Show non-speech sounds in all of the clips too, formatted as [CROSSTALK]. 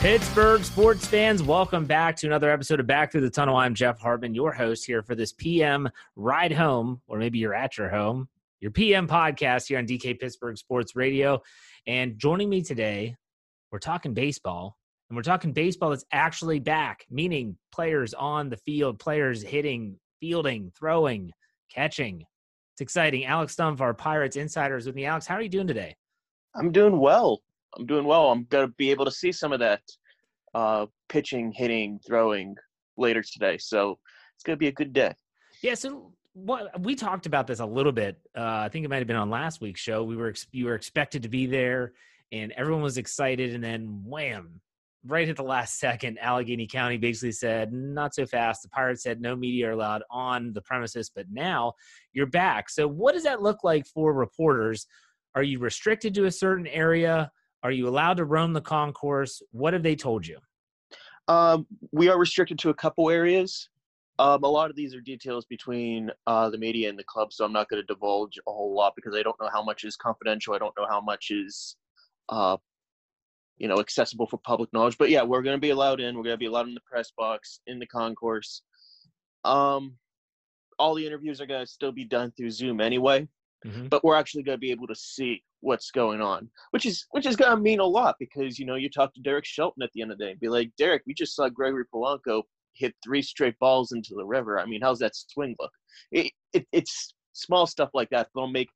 Pittsburgh sports fans, welcome back to another episode of Back Through the Tunnel. I'm Jeff Hartman, your host here for this PM ride home, or maybe you're at your home, your PM podcast here on DK Pittsburgh Sports Radio. And joining me today, we're talking baseball, and we're talking baseball that's actually back, meaning players on the field, players hitting, fielding, throwing, catching. It's exciting. Alex Stumpf, our Pirates insiders with me. Alex, how are you doing today? I'm doing well. I'm doing well. I'm gonna be able to see some of that uh, pitching, hitting, throwing later today. So it's gonna be a good day. Yeah. So what we talked about this a little bit. Uh, I think it might have been on last week's show. We were you were expected to be there, and everyone was excited, and then wham! Right at the last [LAUGHS] second, Allegheny County basically said, "Not so fast." The Pirates said, "No media allowed on the premises." But now you're back. So what does that look like for reporters? Are you restricted to a certain area? Are you allowed to roam the concourse? What have they told you? Um, we are restricted to a couple areas. Um, a lot of these are details between uh, the media and the club, so I'm not going to divulge a whole lot because I don't know how much is confidential. I don't know how much is, uh, you know, accessible for public knowledge. But yeah, we're going to be allowed in. We're going to be allowed in the press box, in the concourse. Um, all the interviews are going to still be done through Zoom anyway, mm-hmm. but we're actually going to be able to see what's going on, which is which is gonna mean a lot because you know you talk to Derek Shelton at the end of the day and be like, Derek, we just saw Gregory Polanco hit three straight balls into the river. I mean, how's that swing look? It, it it's small stuff like that that'll make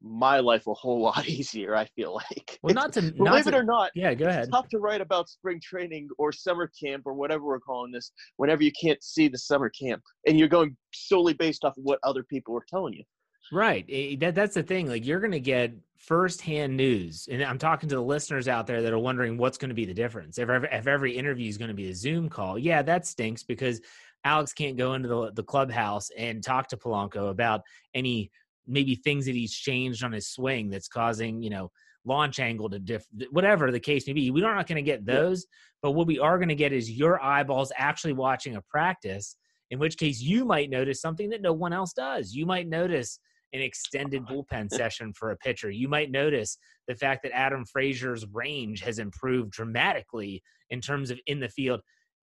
my life a whole [LAUGHS] lot easier. I feel like. Well, not to believe not it to, or not. Yeah, go ahead. It's tough to write about spring training or summer camp or whatever we're calling this whenever you can't see the summer camp and you're going solely based off of what other people are telling you. Right. Eh, that that's the thing. Like you're going to get firsthand news, and I'm talking to the listeners out there that are wondering what's going to be the difference. If every, if every interview is going to be a Zoom call, yeah, that stinks because Alex can't go into the the clubhouse and talk to Polanco about any maybe things that he's changed on his swing that's causing you know launch angle to diff whatever the case may be. We're not going to get those, but what we are going to get is your eyeballs actually watching a practice. In which case, you might notice something that no one else does. You might notice an extended [LAUGHS] bullpen session for a pitcher. You might notice the fact that Adam Frazier's range has improved dramatically in terms of in the field.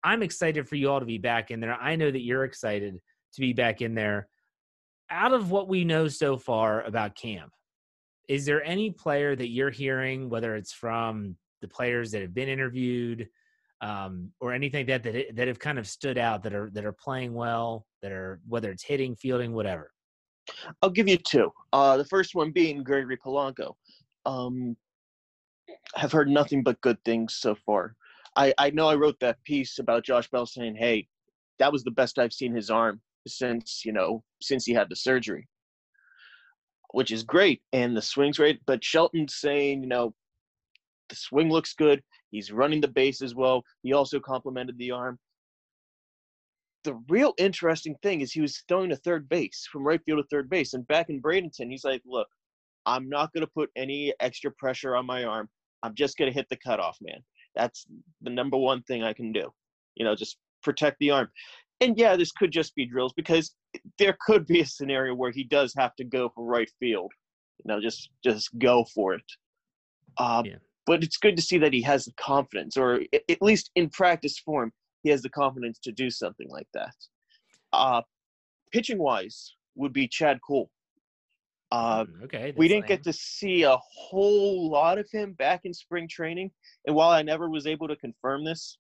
I'm excited for you all to be back in there. I know that you're excited to be back in there. Out of what we know so far about camp, is there any player that you're hearing, whether it's from the players that have been interviewed um, or anything that, that that have kind of stood out that are that are playing well, that are whether it's hitting, fielding, whatever? I'll give you two. Uh, the first one being Gregory Polanco. Um, have heard nothing but good things so far. I, I know I wrote that piece about Josh Bell saying, hey, that was the best I've seen his arm since, you know, since he had the surgery, which is great. And the swing's great. But Shelton saying, you know, the swing looks good. He's running the base as well. He also complimented the arm the real interesting thing is he was throwing to third base from right field to third base. And back in Bradenton, he's like, look, I'm not going to put any extra pressure on my arm. I'm just going to hit the cutoff, man. That's the number one thing I can do. You know, just protect the arm. And yeah, this could just be drills because there could be a scenario where he does have to go for right field. You know, just just go for it. Uh, yeah. But it's good to see that he has the confidence, or at least in practice form, he has the confidence to do something like that. Uh, pitching wise would be Chad Kuhl. Uh, okay. We didn't get to see a whole lot of him back in spring training. And while I never was able to confirm this,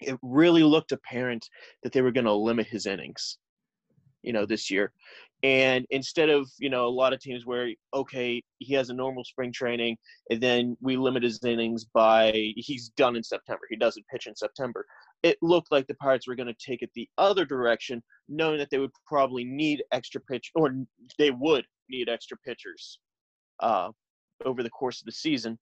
it really looked apparent that they were going to limit his innings. you know, this year. And instead of, you know, a lot of teams where, okay, he has a normal spring training and then we limit his innings by he's done in September. He doesn't pitch in September. It looked like the Pirates were going to take it the other direction, knowing that they would probably need extra pitch or they would need extra pitchers uh, over the course of the season.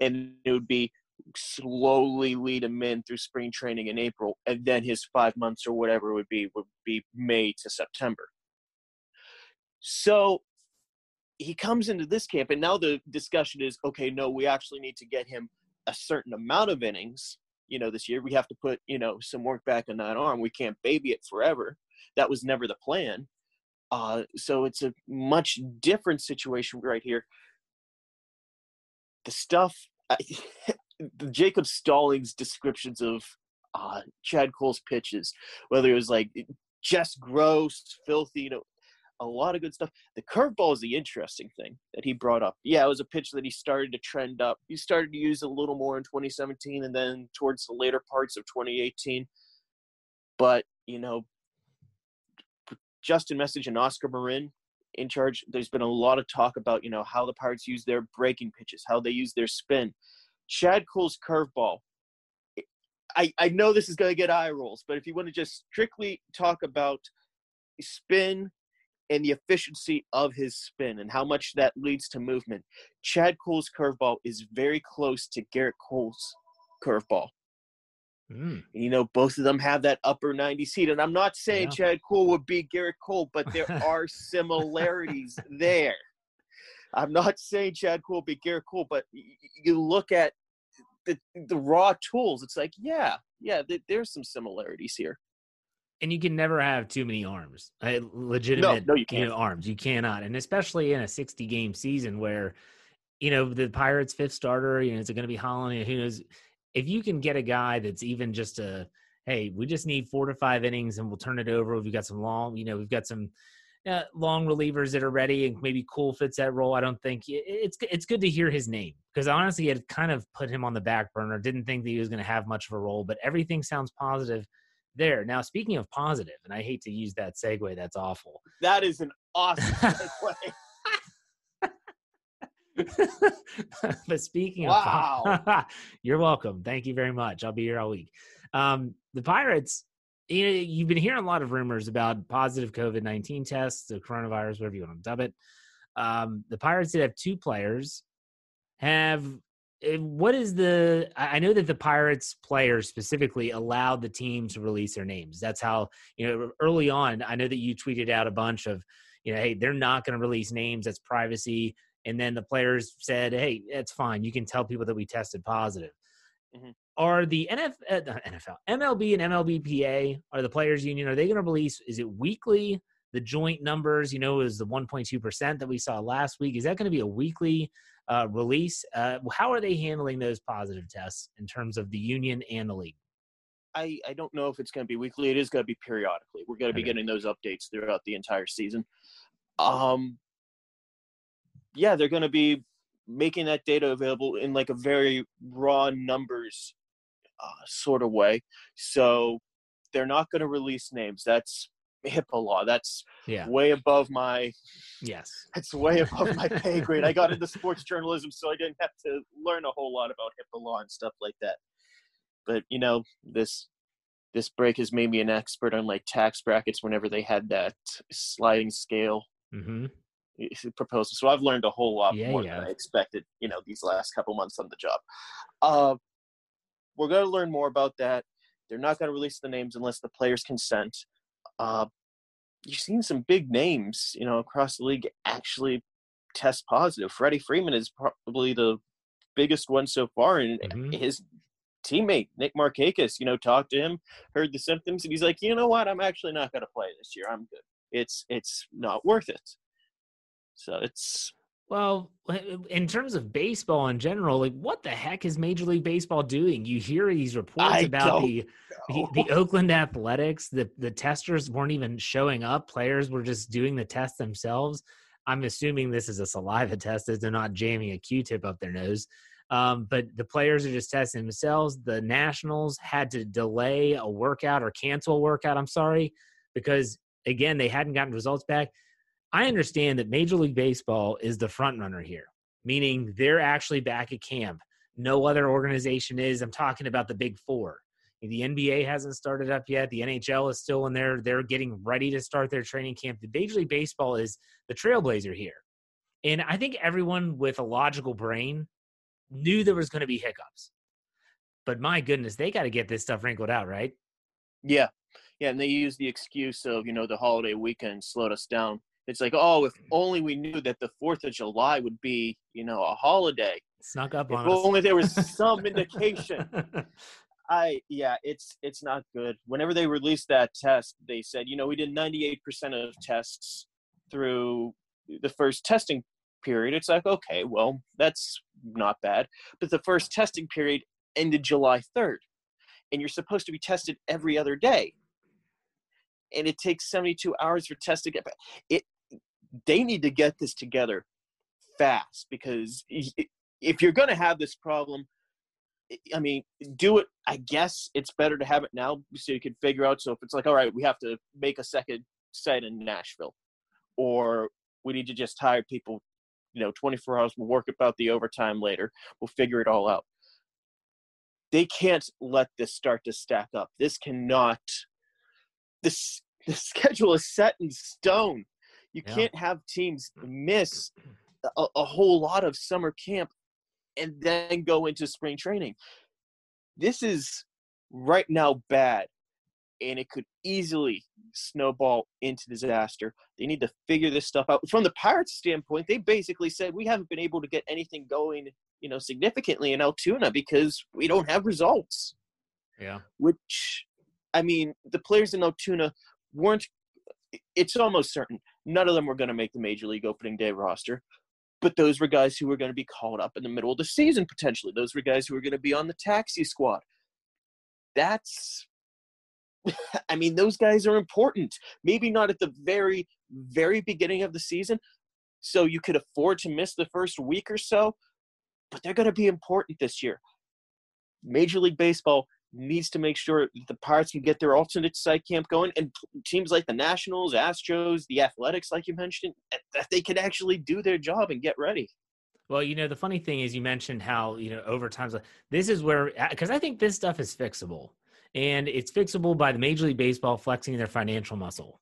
And it would be slowly lead him in through spring training in April, and then his five months or whatever it would be would be May to September. So he comes into this camp, and now the discussion is okay, no, we actually need to get him a certain amount of innings. You know, this year we have to put, you know, some work back on that arm. We can't baby it forever. That was never the plan. Uh, so it's a much different situation right here. The stuff, [LAUGHS] the Jacob Stallings descriptions of uh, Chad Kuhl's pitches, whether it was like just gross, filthy, you know, a lot of good stuff. The curveball is the interesting thing that he brought up. Yeah, it was a pitch that he started to trend up. He started to use a little more in 2017 and then towards the later parts of 2018. But, you know, Justin Meccage and Oscar Marin in charge, there's been a lot of talk about, you know, how the Pirates use their breaking pitches, how they use their spin. Chad Kuhl's curveball. I, I know this is going to get eye rolls, but if you want to just strictly talk about spin and the efficiency of his spin and how much that leads to movement. Chad Kuhl's curveball is very close to Gerrit Cole's curveball. Mm. You know, both of them have that upper 90 seat. And I'm not saying yeah. Chad Kuhl would be Gerrit Cole, but there [LAUGHS] are similarities there. I'm not saying Chad Kuhl would be Gerrit Cole, but you look at the, the raw tools, it's like, yeah, yeah, there's some similarities here and you can never have too many arms, uh, legitimate no, no, you can't. You know, arms. You cannot, and especially in a sixty game season where, you know, the Pirates' fifth starter, you know, is it going to be Holland? Who knows? If you can get a guy that's even just a, hey, we just need four to five innings and we'll turn it over. We've got some long, you know, we've got some uh, long relievers that are ready, and maybe Kuhl fits that role. I don't think it's it's good to hear his name because honestly, it kind of put him on the back burner. Didn't think that he was going to have much of a role, but everything sounds positive there. Now, speaking of positive, and I hate to use that segue, that's awful. That is an awesome [LAUGHS] segue. but speaking wow. of, [LAUGHS] you're welcome. Thank you very much. I'll be here all week. Um, the Pirates, you know, you've been hearing a lot of rumors about positive COVID 19 tests, the coronavirus, whatever you want to dub it. Um, the Pirates did have two players have what is the i know that the pirates players specifically allowed the team to release their names. That's how you know early on i know that you tweeted out a bunch of you know hey they're not going to release names. That's privacy. And then the players said hey that's fine. You can tell people that we tested positive. Mm-hmm. are the NFL, uh, NFL mlb and mlbpa are the players union are they going to release is it weekly? The joint numbers you know is the 1.2% that we saw last week. Is that going to be a weekly uh, release. Uh, how are they handling those positive tests in terms of the union and the league? I, I don't know if it's going to be weekly. It is going to be periodically. We're going to be getting those updates throughout the entire season. Um, yeah, they're going to be making that data available in like a very raw numbers uh, sort of way. So they're not going to release names. That's HIPAA law. That's yeah. way above my yes. It's way above my pay grade. I got into sports journalism, so I didn't have to learn a whole lot about HIPAA law and stuff like that. But you know, this this break has made me an expert on like tax brackets whenever they had that sliding scale mm-hmm. proposal. So I've learned a whole lot yeah, more yeah. than I expected. You know, these last couple months on the job. Uh, we're going to learn more about that. They're not going to release the names unless the players consent uh, you've seen some big names, you know, across the league actually test positive. Freddie Freeman is probably the biggest one so far, and mm-hmm. his teammate Nick Markakis, you know, talked to him, heard the symptoms, and he's like, you know what, I'm actually not going to play this year. I'm good. It's it's not worth it. So it's well, in terms of baseball in general, like what the heck is Major League Baseball doing? You hear these reports I about the, the, the Oakland Athletics. The the testers weren't even showing up. Players were just doing the test themselves. I'm assuming this is a saliva [LAUGHS] test, as they're not jamming a Q-tip up their nose. Um, but the players are just testing themselves. The Nationals had to delay a workout or cancel a workout. I'm sorry because again, they hadn't gotten results back. I understand that Major League Baseball is the front runner here, meaning they're actually back at camp. No other organization is. I'm talking about the big four. The NBA hasn't started up yet. The NHL is still in there. They're getting ready to start their training camp. The Major League Baseball is the trailblazer here. And I think everyone with a logical brain knew there was going to be hiccups. But my goodness, they got to get this stuff wrinkled out, right? Yeah. Yeah. And they use the excuse of, you know, the holiday weekend slowed us down. It's like, oh, if only we knew that the 4th of July would be, you know, a holiday. Snuck up if on us. only there was [LAUGHS] some indication. I yeah, it's it's not good. Whenever they released that test, they said, you know, we did 98% of tests through the first testing period. It's like, okay, well, that's not bad. But the first testing period ended July 3rd, and you're supposed to be tested every other day. And it takes 72 hours for test to get back. It they need to get this together fast because if you're going to have this problem, I mean, do it. I guess it's better to have it now so you can figure out. So if it's like, all right, we have to make a second site in Nashville, or we need to just hire people, you know, 24 hours. We'll work about the overtime later. We'll figure it all out. They can't let this start to stack up. This cannot. This [LAUGHS] the schedule is set in stone. You Yeah. can't have teams mm. miss a, a whole lot of summer camp and then go into spring training. This is right now bad, and it could easily snowball into disaster. They need to figure this stuff out. From the Pirates' standpoint, they basically said we haven't been able to get anything going, you know, significantly in Altoona because we don't have results. yeah. Which, I mean, the players in Altoona weren't. It's almost certain none of them were going to make the major league opening day roster but those were guys who were going to be called up in the middle of the season potentially. Those were guys who were going to be on the taxi squad. That's, [LAUGHS] I mean, those guys are important. Maybe not at the very, very beginning of the season, so you could afford to miss the first week or so, but they're going to be important this year. Major League Baseball needs to make sure the Pirates can get their alternate site camp going, and teams like the Nationals, Astros, the Athletics, like you mentioned, that they can actually do their job and get ready. Well, you know, the funny thing is, you mentioned how you know overtime's. This is where because I think this stuff is fixable, and it's fixable by the Major League Baseball flexing their financial muscle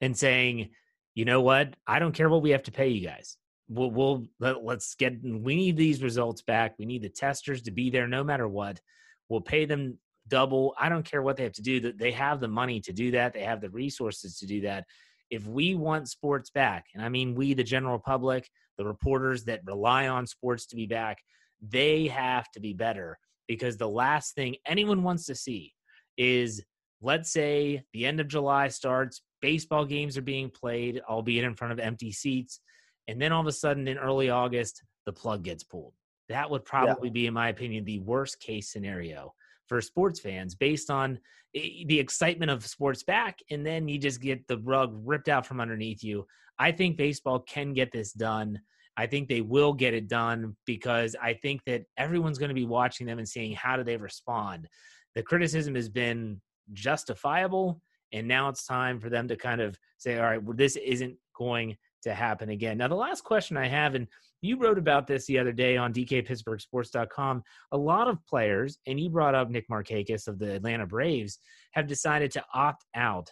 and saying, you know what, I don't care what we have to pay you guys. We'll, we'll let, let's get. We need these results back. We need the testers to be there no matter what. We'll pay them double. I don't care what they have to do. That they have the money to do that. They have the resources to do that. If we want sports back, and I mean we, the general public, the reporters that rely on sports to be back, they have to be better because the last thing anyone wants to see is let's say the end of July starts, baseball games are being played, albeit in front of empty seats, and then all of a sudden in early August, the plug gets pulled. That would probably be, in my opinion, the worst case scenario for sports fans based on the excitement of sports back, and then you just get the rug ripped out from underneath you. I think baseball can get this done. I think they will get it done because I think that everyone's going to be watching them and seeing how do they respond. The criticism has been justifiable, and now it's time for them to kind of say, "All right, well, this isn't going to happen again." Now, the last question I have, and you wrote about this the other day on DKPittsburghSports.com. A lot of players, and you brought up Nick Markakis of the Atlanta Braves, have decided to opt out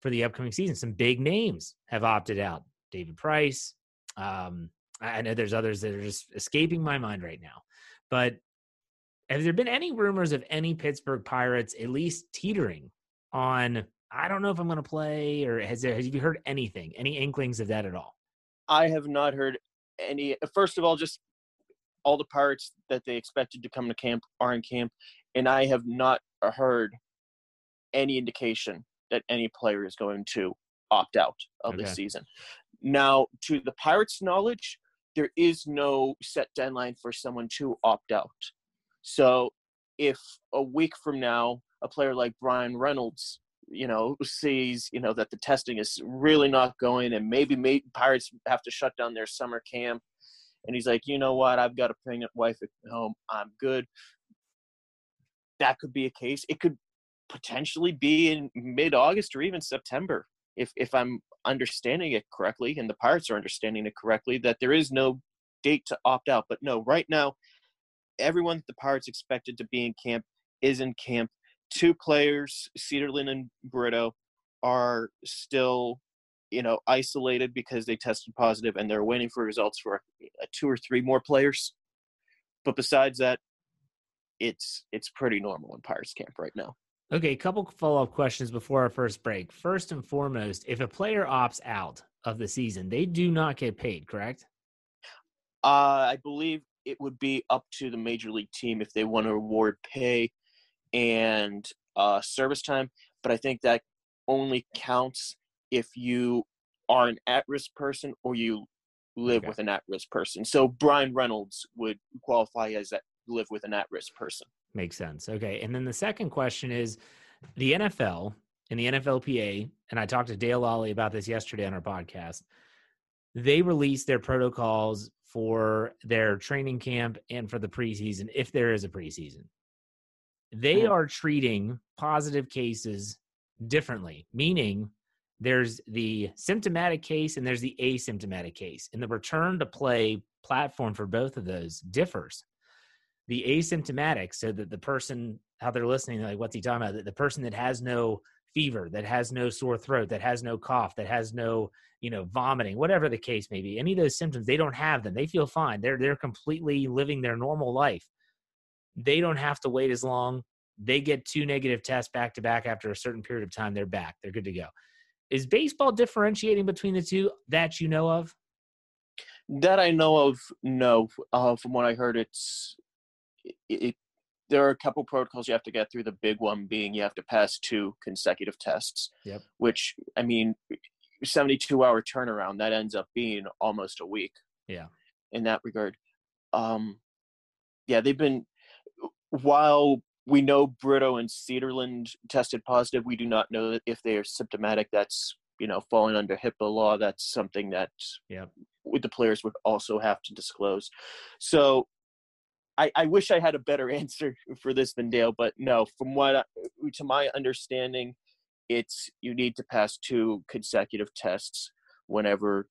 for the upcoming season. Some big names have opted out. David Price. Um, I I know there's others that are just escaping my mind right now. But have there been any rumors of any Pittsburgh Pirates at least teetering on? I don't know if I'm going to play, or has there? Have you heard anything? Any inklings of that at all? I have not heard any. First of all, just all the Pirates that they expected to come to camp are in camp, and I have not uh, heard any indication that any player is going to opt out of Okay. the season. Now, to the Pirates' knowledge, there is no set deadline for someone to opt out. So, if a week from now, a player like Bryan Reynolds, you know, sees, you know, that the testing is really not going, and maybe may, Pirates have to shut down their summer camp, and he's like, you know what, I've got a pregnant wife at home, I'm good. That could be a case. It could potentially be in mid-August or even September. if if I'm understanding it correctly, and the Pirates are understanding it correctly, that there is no date to opt out. But no, right now, everyone the Pirates expected to be in camp is in camp. Two players, Cederlind and Brito, are still, you know, isolated because they tested positive, and they're waiting for results for two or three more players. But besides that, it's it's pretty normal in Pirates camp right now. Okay, a couple follow up questions before our first break. First and foremost, if a player opts out of the season, they do not get paid, correct? Uh, I believe it would be up to the major league team if they want to award pay and uh, service time, but I think that only counts if you are an at risk person or you live okay. with an at risk person. So Bryan Reynolds would qualify as that live with an at risk person. Makes sense. Okay. And then the second question is the NFL and the NFLPA, and I talked to Dale Lolley about this yesterday on our podcast. They released their protocols for their training camp and for the preseason, if there is a preseason. They are treating positive cases differently, meaning there's the symptomatic case and there's the asymptomatic case. And the return to play platform for both of those differs. The asymptomatic so that the person how they're listening they're like what's he talking about? The person that has no fever that has no sore throat that has no cough that has no you know vomiting whatever the case may be any of those symptoms they don't have them. They feel fine. They're they're completely living their normal life they don't have to wait as long they get two negative tests back to back after a certain period of time they're back they're good to go is baseball differentiating between the two that you know of that i know of no uh, from what i heard it's it, there are a couple protocols you have to get through. The big one being you have to pass two consecutive tests. Yep. Which I mean, seventy-two hour turnaround that ends up being almost a week. Yeah. In that regard, um, yeah, they've been while we know Brito and Cederlind tested positive. We do not know if they are symptomatic. That's you know falling under HIPAA law. That's something that yeah. the players would also have to disclose. So I, I wish I had a better [LAUGHS] answer for this than Dale, but no, from what I, to my understanding, it's you need to pass two consecutive tests whenever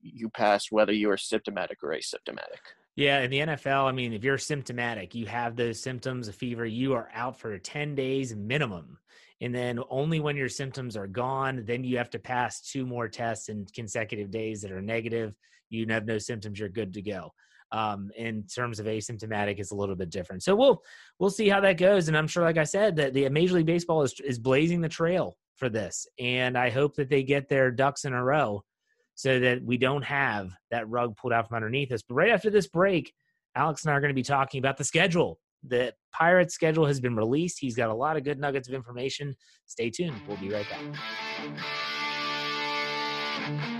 you pass, whether you are symptomatic or asymptomatic. Yeah, in the NFL, I mean, if you're symptomatic, you have those symptoms of fever, you are out for 10 days minimum. And then only when your symptoms are gone, then you have to pass two more tests in consecutive days that are negative. You have no symptoms, you're good to go um, in terms of asymptomatic it's a little bit different. So we'll we'll see how that goes, and I'm sure, like I said, that the Major League Baseball is is blazing the trail for this, and I hope that they get their ducks in a row so that we don't have that rug pulled out from underneath us. But right after this break, Alex and I are going to be talking about the schedule. The Pirates schedule has been released. He's got a lot of good nuggets of information. Stay tuned. We'll be right back.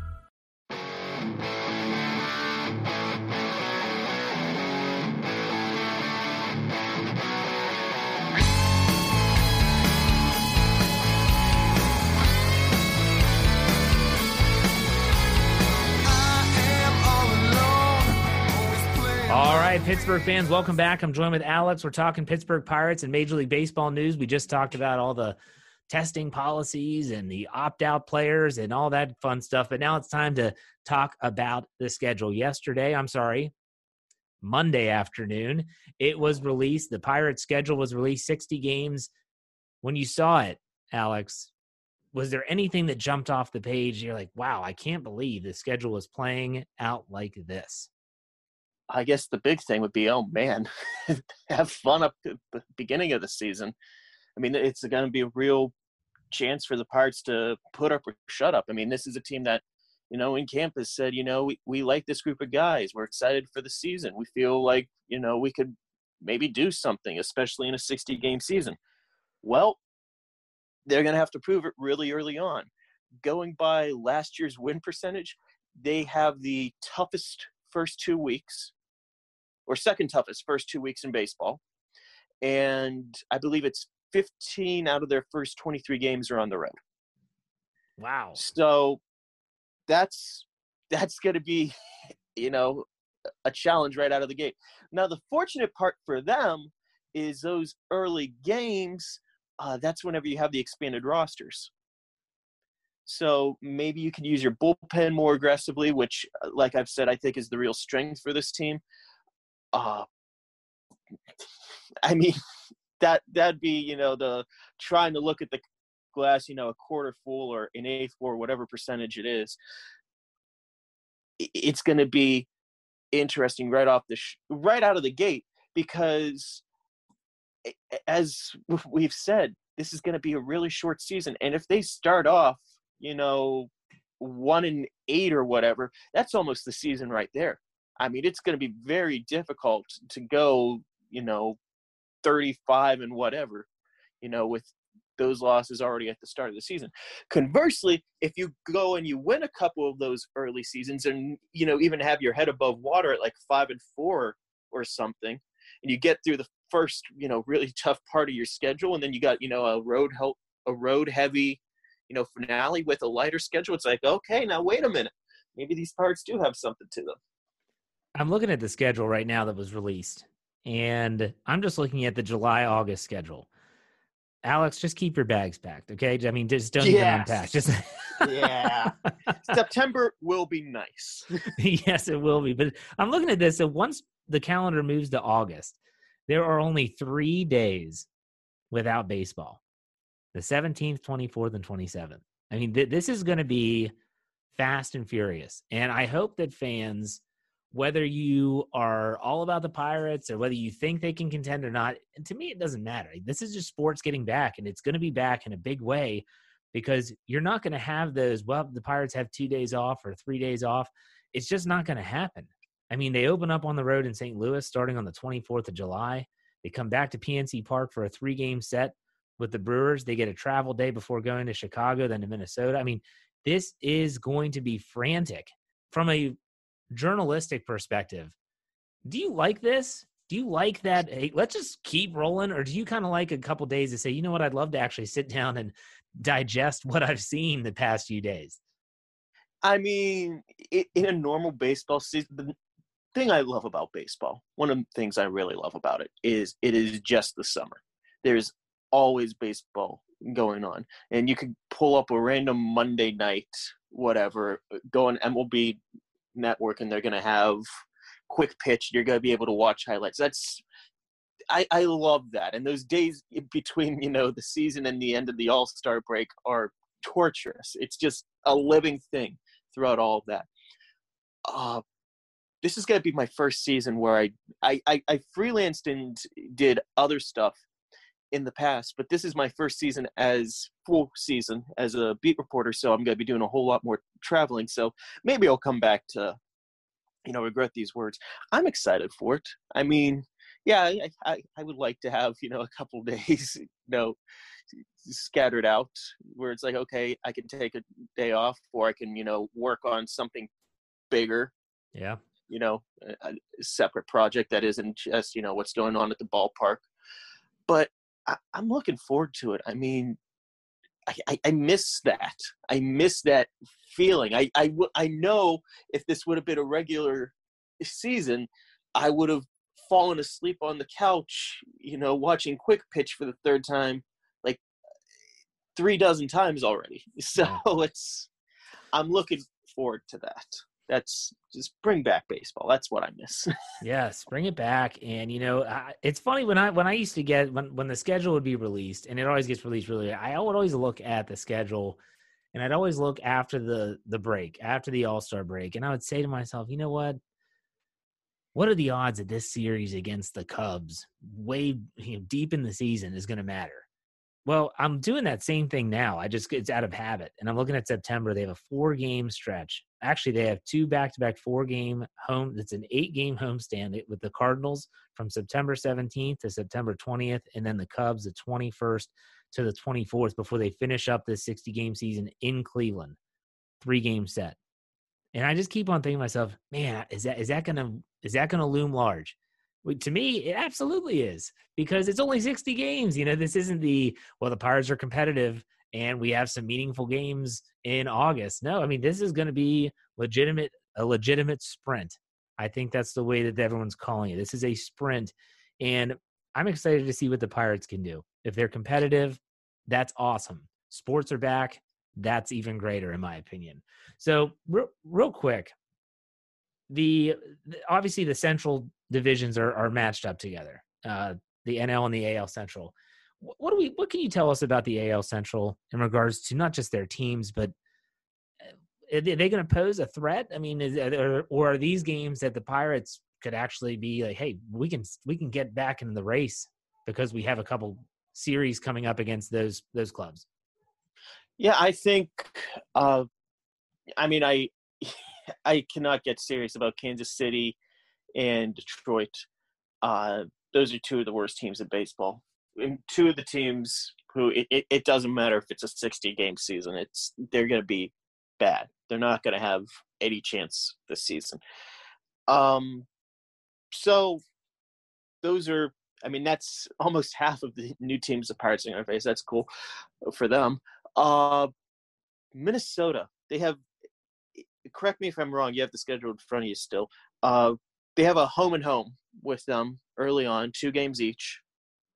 All right, Pittsburgh fans, welcome back. I'm joined with Alex. We're talking Pittsburgh Pirates and Major League Baseball news. We just talked about all the testing policies and the opt out players and all that fun stuff. But now it's time to talk about the schedule. Yesterday, I'm sorry, Monday afternoon, it was released. The Pirates schedule was released 60 games. When you saw it, Alex, was there anything that jumped off the page? You're like, wow, I can't believe the schedule is playing out like this. I guess the big thing would be, oh man, [LAUGHS] have fun up at the beginning of the season. I mean, it's going to be a real chance for the Pirates to put up or shut up. I mean, this is a team that, you know, in camp has said, you know, we, we like this group of guys. We're excited for the season. We feel like, you know, we could maybe do something, especially in a 60 game season. Well, they're going to have to prove it really early on. Going by last year's win percentage, they have the toughest first two weeks, or second toughest first two weeks in baseball. And I believe it's 15 out of their first 23 games are on the road. Wow. So that's that's going to be, you know, a challenge right out of the gate. Now the fortunate part for them is those early games. Uh, that's whenever you have the expanded rosters. So maybe you can use your bullpen more aggressively, which, uh, like I've said, I think is the real strength for this team. Uh, I mean, that that'd be you know the trying to look at the glass, you know, a quarter full or an eighth or whatever percentage it is. It's going to be interesting right off the sh- right out of the gate because, as we've said, this is going to be a really short season, and if they start off you know, one in eight or whatever, that's almost the season right there. I mean, it's going to be very difficult to go, you know, 35 and whatever, you know, with those losses already at the start of the season. Conversely, if you go and you win a couple of those early seasons and, you know, even have your head above water at like five and four or something, and you get through the first, you know, really [LAUGHS] tough part of your schedule, and then you got, you know, a road help, a road heavy you know finale with a lighter schedule it's like okay now wait a minute. Maybe these parts do have something to them. I'm looking at the schedule right now that was released and i'm just looking at the july august schedule alex just keep your bags packed okay i mean just don't yes. even unpack just [LAUGHS] yeah september will be nice [LAUGHS] yes it will be but i'm looking at this and once the calendar moves to august there are only three days without baseball the 17th, 24th, and 27th. I mean, th- this is going to be fast and furious. And I hope that fans, whether you are all about the Pirates or whether you think they can contend or not, to me, it doesn't matter. This is just sports getting back, and it's going to be back in a big way because you're not going to have those, well, the Pirates have two days off or three days off. It's just not going to happen. I mean, they open up on the road in St. Louis starting on the 24th of July. They come back to PNC Park for a three game set with the Brewers. They get a travel day before going to Chicago, then to Minnesota. I mean, this is going to be frantic from a journalistic perspective. Do you like this? Do you like that? Hey, let's just keep rolling, or do you kind of like a couple days to say, you know what, I'd love to actually sit down and digest what I've seen the past few days? I mean, in a normal baseball season, the thing I love about baseball, one of the things I really love about it is it is just the summer. There's always baseball going on. And you could pull up a random Monday night, whatever, go on MLB network and they're going to have quick pitch. You're going to be able to watch highlights. That's, I, I love that. And those days between, you know, the season and the end of the All Star break are torturous. It's just a living thing throughout all of that. Uh, this is going to be my first season where I, I, I, I freelanced and did other stuff in the past, but this is my first season as full season as a beat reporter, so I'm going to be doing a whole lot more traveling. So maybe I'll come back to, you know, regret these words. I'm excited for it. I mean, yeah, I, I, I would like to have you know a couple [LAUGHS] days, you know, scattered out where it's like, okay, I can take a day off, or I can you know work on something bigger. Yeah. You know, a, a separate project that isn't just you know what's going on at the ballpark. But I, am looking forward to it. I mean, I, I, I, miss that. I miss that feeling. I, I, I know if this would have been a regular season, I would have fallen asleep on the couch, you know, watching Quick Pitch for the third time, like three dozen times already. [LAUGHS] So it's, I'm looking forward to that that's just bring back baseball. That's what I miss. [LAUGHS] yes, bring it back. And you know, I, it's funny when I when I used to get when when the schedule would be released, and it always gets released really. I would always look at the schedule, and I'd always look after the the break, after the All Star break, and I would say to myself, you know what? What are the odds that this series against the Cubs, way you know, deep in the season, is going to matter? Well, I'm doing that same thing now. I just it's out of habit, and I'm looking at September. They have a four game stretch. Actually, they have two back to back four game home. It's an eight game homestand with the Cardinals from September 17th to September 20th, and then the Cubs the 21st to the 24th before they finish up this 60 game season in Cleveland. Three game set. And I just keep on thinking to myself, man, is that is that gonna is that gonna loom large? To me, it absolutely is because it's only 60 games. You know, this isn't the, well, the Pirates are competitive and we have some meaningful games in August. No, I mean, this is going to be legitimate, a legitimate sprint. I think that's the way that everyone's calling it. This is a sprint. And I'm excited to see what the Pirates can do. If they're competitive, that's awesome. Sports are back. That's even greater, in my opinion. So, real, real quick, the obviously the central divisions are, are matched up together. Uh, the NL and the AL Central. What do we? What can you tell us about the AL Central in regards to not just their teams, but uh, are they going to pose a threat? I mean, is, or, or are these games that the Pirates could actually be like, hey, we can we can get back in the race because we have a couple series coming up against those those clubs. Yeah, I think. Uh, I mean, I [LAUGHS] I cannot get serious about Kansas City and Detroit. Uh, those are two of the worst teams in baseball. And two of the teams who it, it, it doesn't matter if it's a 60 game season. It's they're going to be bad. They're not going to have any chance this season. Um, so those are. I mean, that's [LAUGHS] almost half of the new teams the Pirates are going to face. That's cool for them. Uh, Minnesota, they have correct me if I'm wrong. You have the schedule in front of you still. Uh, they have a home and home with them early on, two games each.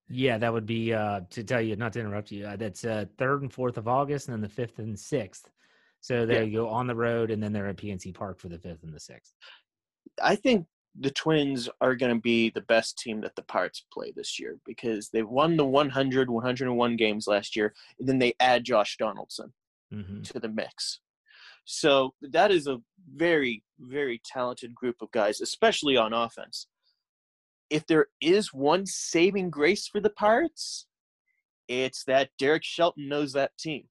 Yeah, that would be uh, to tell you, not to interrupt you. Uh, that's uh, third and fourth of August, and then the fifth and sixth. So there yeah. you go on the road, and then they're at PNC Park for the fifth and the sixth. I think the Twins are going to be the best team that the Pirates play this year because they won the 100, 101 games last year, and then they add Josh Donaldson mm-hmm. to the mix. So that is a very, very talented group of guys, especially on offense. If there is one saving grace for the Pirates, it's that Derek Shelton knows that team.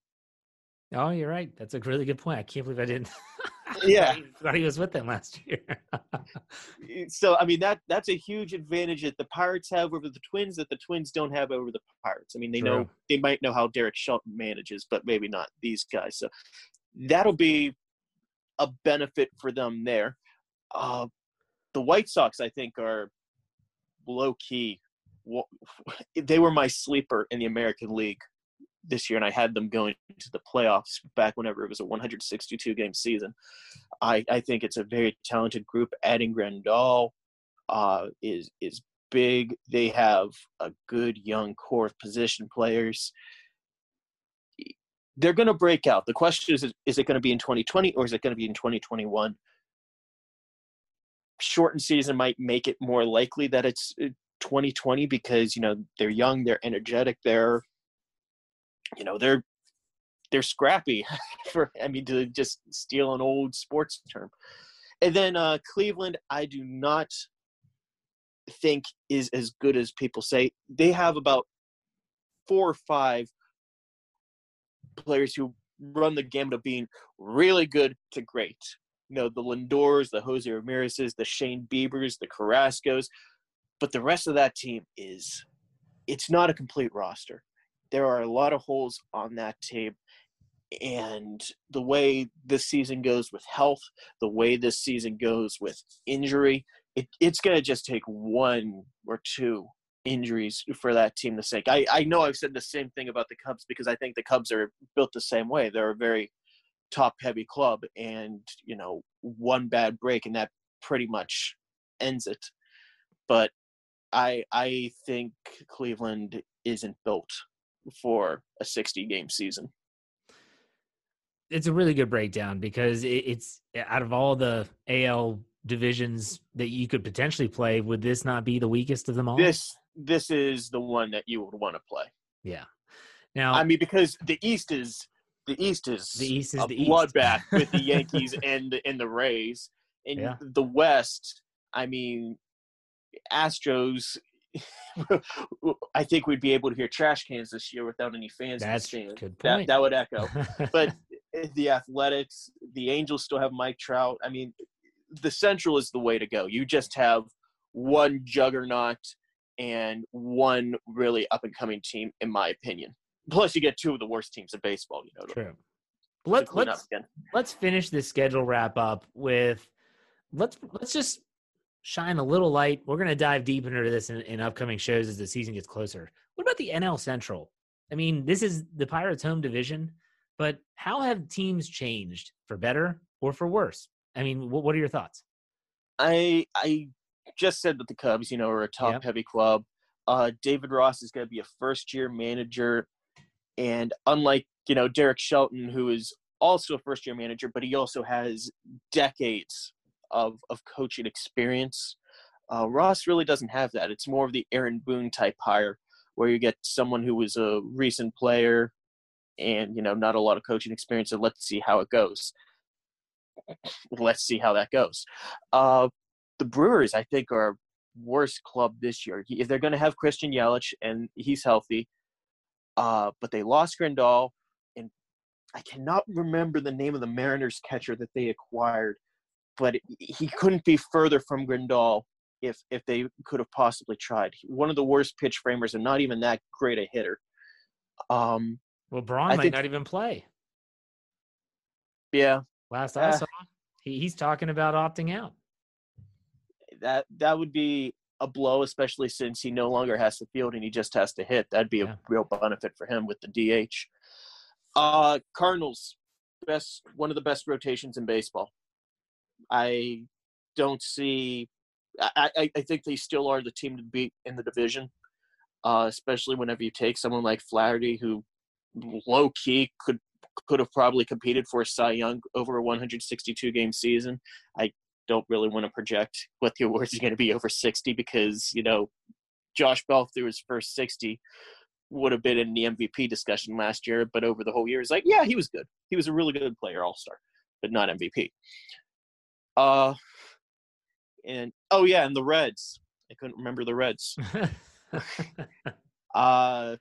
Oh, you're right. That's a really good point. I can't believe I didn't. [LAUGHS] yeah, I thought he was with them last year. [LAUGHS] so, I mean that that's a huge advantage that the Pirates have over the Twins that the Twins don't have over the Pirates. I mean, they True. know they might know how Derek Shelton manages, but maybe not these guys. So, that'll be a benefit for them there. Uh, the White Sox, I think, are low key. [LAUGHS] They were my sleeper in the American League this year, and I had them going to the playoffs back whenever it was a 162 game season. I, I think it's a very talented group. Adding Grandal uh, is is big. They have a good young core of position players they're going to break out. The question is, is it going to be in 2020 or is it going to be in 2021? Shortened season might make it more likely that it's 2020 uh, because you know they're young, they're energetic, they're you know they're they're scrappy. [LAUGHS] For I mean to just steal an old sports term. And then uh, Cleveland, I do not think is as good as people say. They have about four or five players who run the gamut of being really good to great. You know, the Lindors, the Jose Ramirez's, the Shane Biebers, the Carrascos, but the rest of that team is it's not a complete roster. There are a lot of holes on that team. And the way this season goes with health, the way this season goes with injury, it, it's going to just take one or two injuries for that team to sake. I, I know I've said the same thing about the Cubs because I think the Cubs are built the same way. They're a very top heavy club and, you know, one bad break and that pretty much ends it. But I I think Cleveland isn't built for a 60 game season. It's a really good breakdown because it's out of all the AL divisions that you could potentially play, would this not be the weakest of them all? This this is the one that you would want to play. Yeah. Now, I mean, because the East is the East is the East is a the bloodbath with the [LAUGHS] Yankees and and the Rays. In yeah. the West, I mean, Astros [LAUGHS] I think we'd be able to hear trash cans this year without any fans That's in the good That, point. that would echo. [LAUGHS] But eh, the Athletics, the Angels still have Mike Trout. I mean, the Central is the way to go. You just have one juggernaut and one really up and coming team, in my opinion. Plus, you get two of the worst teams in baseball. You know, to- True. to Let's clean let's let's finish this schedule wrap up with let's let's just shine a little light. We're gonna dive deep into this in, in upcoming shows as the season gets closer. What about the NL Central? I mean, this is the Pirates' home division, but how have teams changed for better or for worse? I mean, what, what are your thoughts? I I just said that the Cubs, you know, are a top Yep. heavy club. Uh, David Ross is going to be a first year manager, and unlike you know Derek Shelton, who is also a first year manager, but he also has decades of of coaching experience. Uh, Ross really doesn't have that. It's more of the Aaron Boone type hire, where you get someone who was a recent player, and you know not a lot of coaching experience, and let's see how it goes. [CLEARS THROAT] Let's see how that goes. Uh, the Brewers, I think, are a worst club this year. If they're going to have Christian Yelich and he's healthy, uh, but they lost Grandal, and I cannot remember the name of the Mariners catcher that they acquired, but he couldn't be further from Grandal if if they could have possibly tried. One of the worst pitch framers and not even that great a hitter. Um, Well, Braun I might think- not even play. yeah, Last I Uh, saw, he, he's talking about opting out. That that would be a blow, especially since he no longer has to field and he just has to hit. That'd be a real benefit for him with the DH. Uh, Cardinals, best one of the best rotations in baseball. I don't see. I, I, I think they still are the team to beat in the division, uh, especially whenever you take someone like Flaherty, who low key could could have probably competed for a Cy Young over a 162 game season. I don't really want to project what the awards are going to be over 60 because you know Josh Bell through his first 60 would have been in the MVP discussion last year, but over the whole year, it's like, yeah, he was good. He was a really good player, All Star, but not MVP. Uh, and oh yeah, and the Reds. I couldn't remember the Reds. [LAUGHS] [LAUGHS] Uh,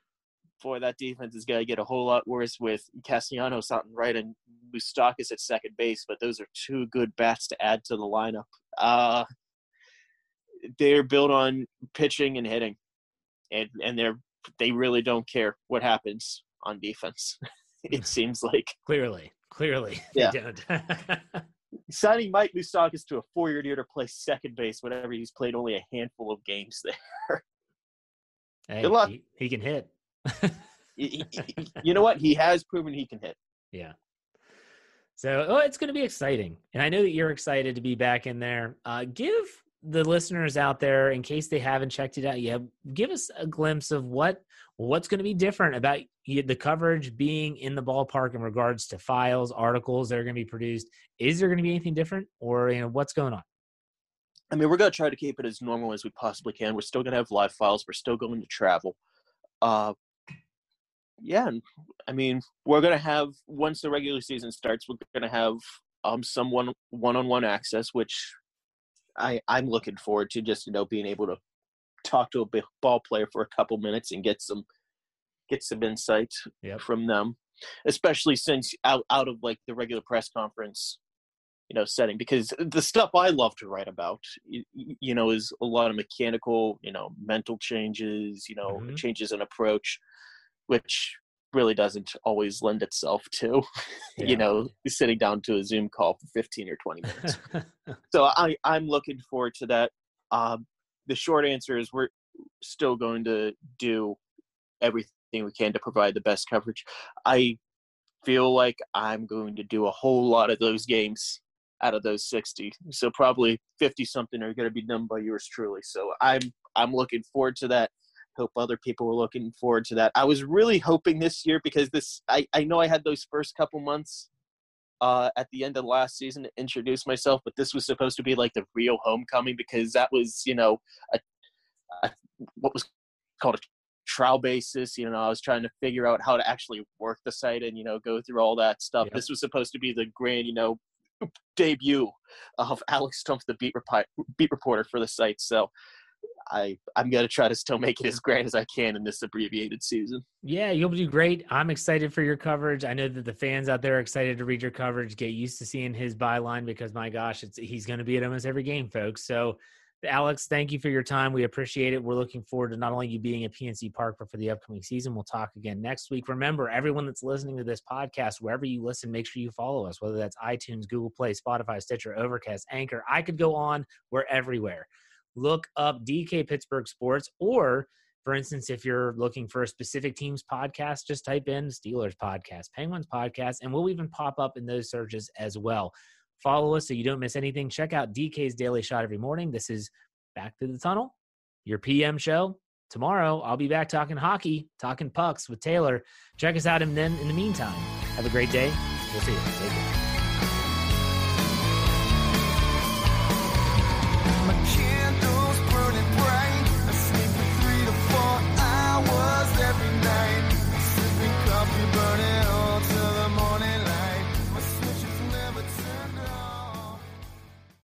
boy, that defense is going to get a whole lot worse with Castellanos out and right and Moustakas at second base, but those are two good bats to add to the lineup. Uh, they're built on pitching and hitting, and and they're they really don't care what happens on defense. [LAUGHS] it seems like clearly, clearly, [LAUGHS] Yeah. they don't. [LAUGHS] signing Mike Moustakas to a four-year deal to play second base whatever he's played only a handful of games there. hey, Good luck. He, he can hit. [LAUGHS] You know what? He has proven he can hit. Yeah. So oh, it's going to be exciting, and I know that you're excited to be back in there. Uh, give the listeners out there, in case they haven't checked it out yet, give us a glimpse of what what's going to be different about the coverage being in the ballpark in regards to files, articles that are going to be produced. Is there going to be anything different, or you know what's going on? I mean, we're going to try to keep it as normal as we possibly can. We're still going to have live files. We're still going to travel. Uh, yeah, and, I mean, we're going to have once the regular season starts, we're going to have um some one one-on-one access, which I I'm looking forward to. Just you know, being able to talk to a ball player for a couple minutes and get some get some insight Yep. from them, especially since out out of like the regular press conference you know setting because the stuff i love to write about you, you know is a lot of mechanical you know mental changes you know Mhm. changes in approach which really doesn't always lend itself to [LAUGHS] Yeah. you know sitting down to a zoom call for 15 or 20 [LAUGHS] minutes. So i i'm looking forward to that. Um the short answer is we're still going to do everything we can to provide the best coverage. I feel like i'm going to do a whole lot of those games out of those 60 so probably 50 something are going to be done by yours truly. So i'm i'm looking forward to that hope other people were looking forward to that i was really hoping this year because this i, I know i had those first couple months uh, at the end of last season to introduce myself, but this was supposed to be like the real homecoming because that was, you know, a, a, what was called a trial basis. You know, I was trying to figure out how to actually work the site and, you know, go through all that stuff. Yep. This was supposed to be the grand, you know, debut of Alex Stumpf, the beat, repi- beat reporter for the site. So I I'm gonna try to still make it as grand as I can in this abbreviated season. Yeah, you'll do great. I'm excited for your coverage. I know that the fans out there are excited to read your coverage. Get used to seeing his byline because my gosh, it's he's going to be at almost every game, folks. So, Alex, thank you for your time. We appreciate it. We're looking forward to not only you being at PNC Park, but for the upcoming season. We'll talk again next week. Remember, everyone that's listening to this podcast, wherever you listen, make sure you follow us. Whether that's iTunes, Google Play, Spotify, Stitcher, Overcast, Anchor. I could go on. We're everywhere look up DK Pittsburgh Sports. Or, for instance, if you're looking for a specific team's podcast, just type in Steelers podcast, Penguins podcast, and we'll even pop up in those searches as well. Follow us so you don't miss anything. Check out DK's Daily Shot every morning. This is Back to the Tunnel, your PM show. Tomorrow, I'll be back talking hockey, talking pucks with Taylor. Check us out, and then in the meantime, have a great day. We'll see you. Take care.